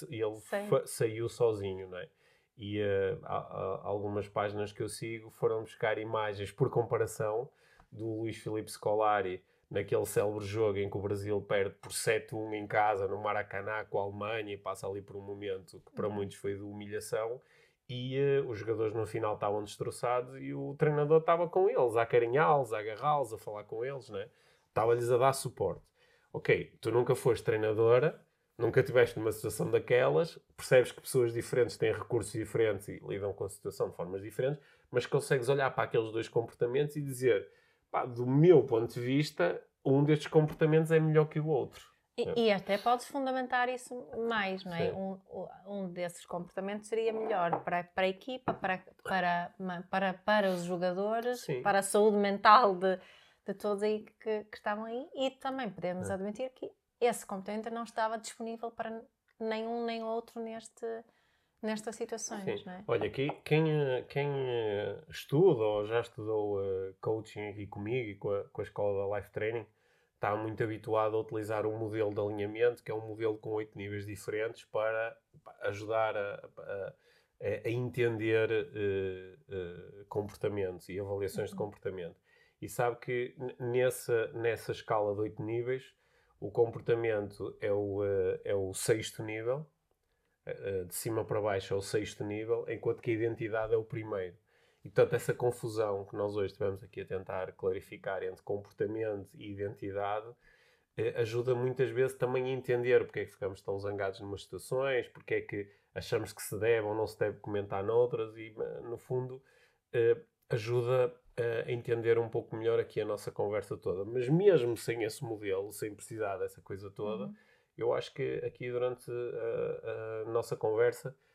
ele saiu sozinho. Não é? E há, há algumas páginas que eu sigo foram buscar imagens por comparação do Luís Filipe Scolari naquele célebre jogo em que o Brasil perde por 7-1 em casa no Maracanã com a Alemanha e passa ali por um momento que para uhum. muitos foi de humilhação e uh, os jogadores no final estavam destroçados e o treinador estava com eles, a acarinhá-los, a agarrá-los, a falar com eles, né? estava-lhes a dar suporte. Ok, tu nunca foste treinadora, nunca tiveste numa situação daquelas, percebes que pessoas diferentes têm recursos diferentes e lidam com a situação de formas diferentes, mas consegues olhar para aqueles dois comportamentos e dizer, pá, do meu ponto de vista, um destes comportamentos é melhor que o outro. E, é. e, até podes fundamentar isso mais, não é? Um, um desses comportamentos seria melhor para, para a equipa, para, para, para, para os jogadores, Sim. para a saúde mental de, de todos aí que, que estavam aí e também podemos é. admitir que esse comportamento não estava disponível para nenhum nem outro neste, nestas situações, é? Olha, quem, quem, quem eh, estuda ou já estudou uh, coaching aqui comigo e com a, com a escola da Life Training está muito habituado a utilizar um modelo de alinhamento, que é um modelo com oito níveis diferentes, para ajudar a, a, a entender uh, uh, comportamentos e avaliações de uhum. comportamento. E sabe que nessa, nessa escala de oito níveis, o comportamento é o, uh, é o sexto nível, de cima para baixo é o sexto nível, enquanto que a identidade é o primeiro. E, portanto, essa confusão que nós hoje estivemos aqui a tentar clarificar entre comportamento e identidade eh, ajuda muitas vezes também a entender porque é que ficamos tão zangados em umas situações, porque é que achamos que se deve ou não se deve comentar noutras e, eh, no fundo, eh, ajuda a entender um pouco melhor aqui a nossa conversa toda. Mas mesmo sem esse modelo, sem precisar dessa coisa toda, uhum. eu acho que aqui durante a, a nossa conversa eh,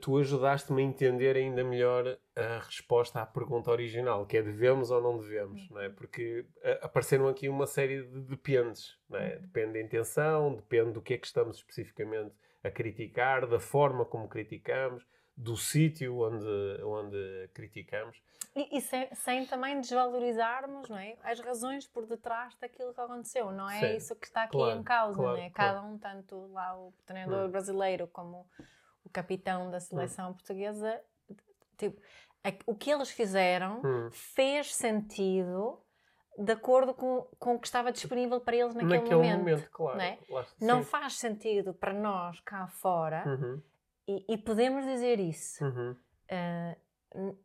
tu ajudaste-me a entender ainda melhor a resposta à pergunta original, que é devemos ou não devemos, não é? Uhum. Porque eh, apareceram aqui uma série de dependes, não é? Uhum. Depende da intenção, depende do que é que estamos especificamente a criticar, da forma como criticamos, do sítio onde, onde criticamos. E, e sem, sem, também desvalorizarmos não é? as razões por detrás daquilo que aconteceu, não é Sim. isso que está aqui claro, em causa, claro, não é? Cada um, tanto lá o treinador hum. brasileiro como capitão da seleção hum. portuguesa, tipo, o que eles fizeram hum. fez sentido de acordo com, com o que estava disponível para eles naquele, naquele momento. momento claro. Não, é? não faz sentido para nós cá fora uhum. e, e, podemos dizer isso. Uhum. Uh,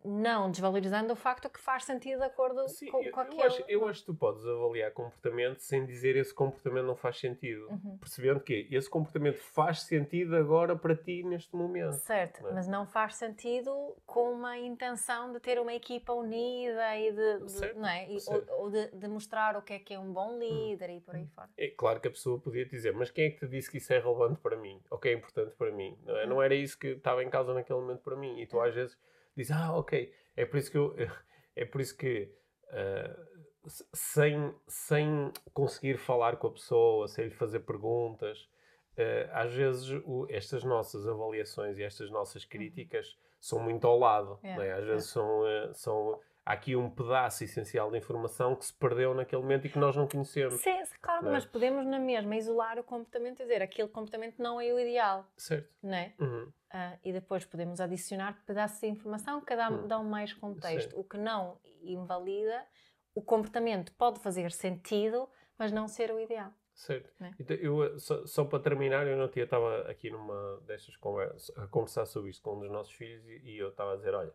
não desvalorizando o facto que faz sentido de acordo Sim, com, com aquele... Eu acho, eu acho que tu podes avaliar comportamento sem dizer esse comportamento não faz sentido. Uhum. Percebendo que esse comportamento faz sentido agora para ti neste momento. Certo, não é? mas não faz sentido com uma intenção de ter uma equipa unida e de, de não é? E, ou, ou de, de, mostrar o que é que é um bom hum. líder uhum. e por aí fora. É claro que a pessoa podia dizer, mas quem é que te disse que isso é relevante para mim? Ou que é importante para mim? Não, é? Uhum. não era isso que estava em causa naquele momento para mim. E tu às vezes diz, ah, ok, é por isso que eu, é por isso que uh, sem, sem conseguir falar com a pessoa, sem lhe fazer perguntas, uh, às vezes o, estas nossas avaliações e estas nossas uhum. críticas são muito ao lado, é, é? às vezes são, uh, são há aqui um pedaço essencial de informação que se perdeu naquele momento e que nós não conhecemos. Sim, claro, é? mas podemos na mesma isolar o comportamento e dizer aquele comportamento não é o ideal. Certo. Não é? Uhum. Uh, e depois podemos adicionar pedaços de informação que dão, uhum. dão mais contexto. Sim. O que não invalida, o comportamento pode fazer sentido, mas não ser o ideal. Certo. É? Então, eu, só, só, para terminar, eu não tinha, estava aqui numa destas conversas a conversar sobre isto com um dos nossos filhos e, e eu estava a dizer, olha,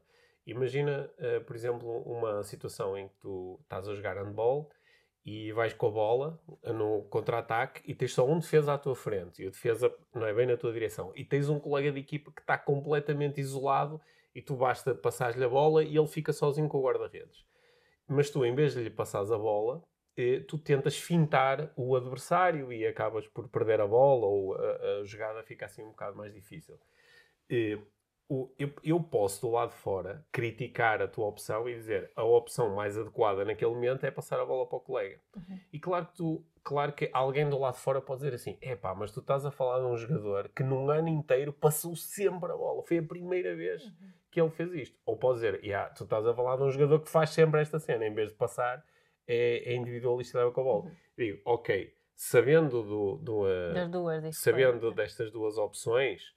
Imagina, uh, por exemplo, uma situação em que tu estás a jogar handball e vais com a bola eh, no contra-ataque e tens só um defesa à tua frente e o defesa não é bem na tua direção e tens um colega de equipa que está completamente isolado e tu basta passar-lhe a bola e ele fica sozinho com o guarda-redes. Mas tu, em vez de lhe passares a bola, eh, tu tentas fintar o adversário e acabas por perder a bola ou a, a jogada fica assim um bocado mais difícil o, eu, eu posso, do lado de fora, criticar a tua opção e dizer a opção mais adequada naquele momento é passar a bola para o colega. Uhum. E claro que tu, claro que alguém do lado de fora pode dizer assim: é pá, mas tu estás a falar de um jogador que num ano inteiro passou sempre a bola. Foi a primeira vez Uhum. que ele fez isto. Ou pode dizer: yeah, tu estás a falar de um jogador que faz sempre esta cena, em vez de passar, é, é individualista e leva com a bola. Uhum. Digo, ok, sabendo do, do, uh, duas sabendo destas duas opções,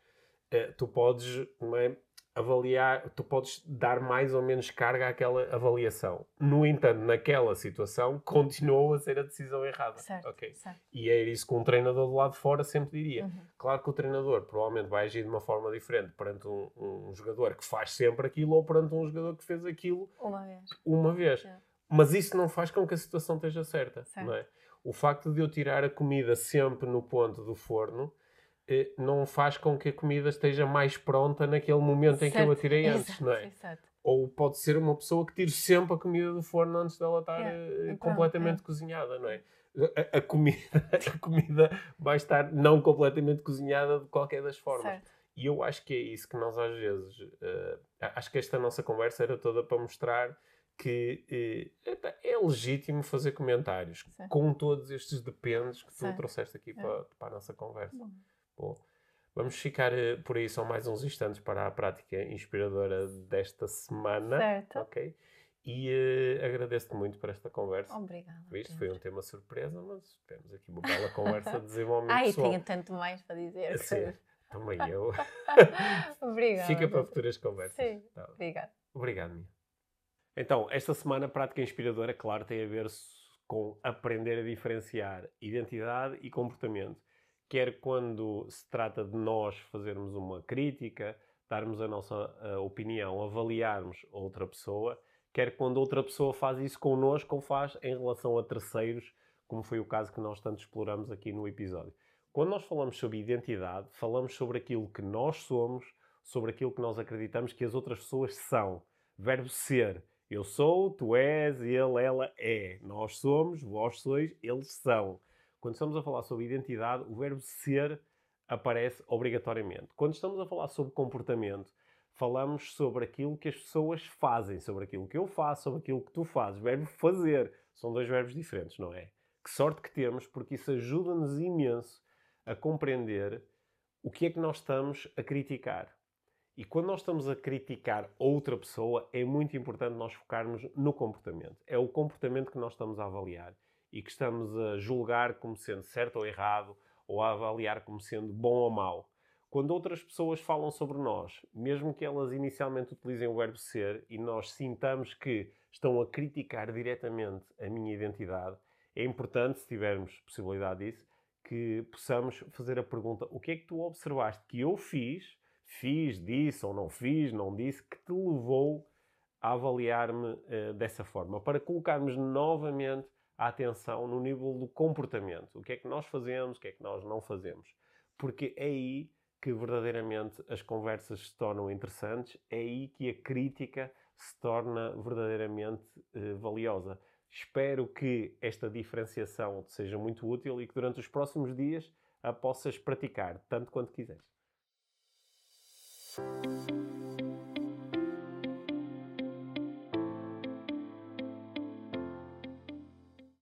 tu podes é, avaliar, tu podes dar mais ou menos carga àquela avaliação. No entanto, naquela situação, continuou a ser a decisão errada. Certo, Ok. certo. E é isso que um treinador do lado de fora sempre diria. Uhum. Claro que o treinador provavelmente vai agir de uma forma diferente perante um, um jogador que faz sempre aquilo ou perante um jogador que fez aquilo Uma vez. uma vez. É. Mas isso não faz com que a situação esteja certa, Certo. não é? O facto de eu tirar a comida sempre no ponto do forno eh, não faz com que a comida esteja mais pronta naquele momento em que eu a Certo. tirei antes, Exato, não é? Exato. Ou pode ser uma pessoa que tire sempre a comida do forno antes dela estar É, eh, completamente é. cozinhada, não é? A, a comida, a comida vai estar não completamente cozinhada de qualquer das formas. Certo. E eu acho que é isso que nós às vezes. eh, acho que esta nossa conversa era toda para mostrar que eh, epá, é legítimo fazer comentários Sim. com todos estes dependes que tu trouxeste aqui É. para, para a nossa conversa. Bom. Bom, vamos ficar eh, por aí só mais uns instantes para a prática inspiradora desta semana. Certo. Ok? E eh, agradeço-te muito por esta conversa. Obrigada. Isto foi um tema surpresa, mas tivemos aqui uma bela conversa de desenvolvimento Ai, pessoal. tenho tanto mais para dizer. Sim, também eu. Obrigada. Fica para futuras conversas. Sim. Tá. Obrigada. Obrigado, Mia. Então, esta semana, a prática inspiradora, claro, tem a ver com aprender a diferenciar identidade e comportamento. Quer quando se trata de nós fazermos uma crítica, darmos a nossa ah, opinião, avaliarmos outra pessoa, quer quando outra pessoa faz isso connosco ou faz em relação a terceiros, como foi o caso que nós tanto exploramos aqui no episódio. Quando nós falamos sobre identidade, falamos sobre aquilo que nós somos, sobre aquilo que nós acreditamos que as outras pessoas são. Verbo ser. Eu sou, tu és, ele, ela é. Nós somos, vós sois, eles são. Quando estamos a falar sobre identidade, o verbo ser aparece obrigatoriamente. Quando estamos a falar sobre comportamento, falamos sobre aquilo que as pessoas fazem, sobre aquilo que eu faço, sobre aquilo que tu fazes. Verbo fazer. São dois verbos diferentes, não é? Que sorte que temos, porque isso ajuda-nos imenso a compreender o que é que nós estamos a criticar. E quando nós estamos a criticar outra pessoa, é muito importante nós focarmos no comportamento. É o comportamento que nós estamos a avaliar e que estamos a julgar como sendo certo ou errado, ou a avaliar como sendo bom ou mau. Quando outras pessoas falam sobre nós, mesmo que elas inicialmente utilizem o verbo ser e nós sintamos que estão a criticar diretamente a minha identidade, é importante, se tivermos possibilidade disso, que possamos fazer a pergunta: o que é que tu observaste que eu fiz, fiz, disse ou não fiz, não disse, que te levou a avaliar-me eh, dessa forma? Para colocarmos novamente a atenção no nível do comportamento. O que é que nós fazemos, o que é que nós não fazemos. Porque é aí que verdadeiramente as conversas se tornam interessantes, é aí que a crítica se torna verdadeiramente eh, valiosa. Espero que esta diferenciação te seja muito útil e que durante os próximos dias a possas praticar, tanto quanto quiseres.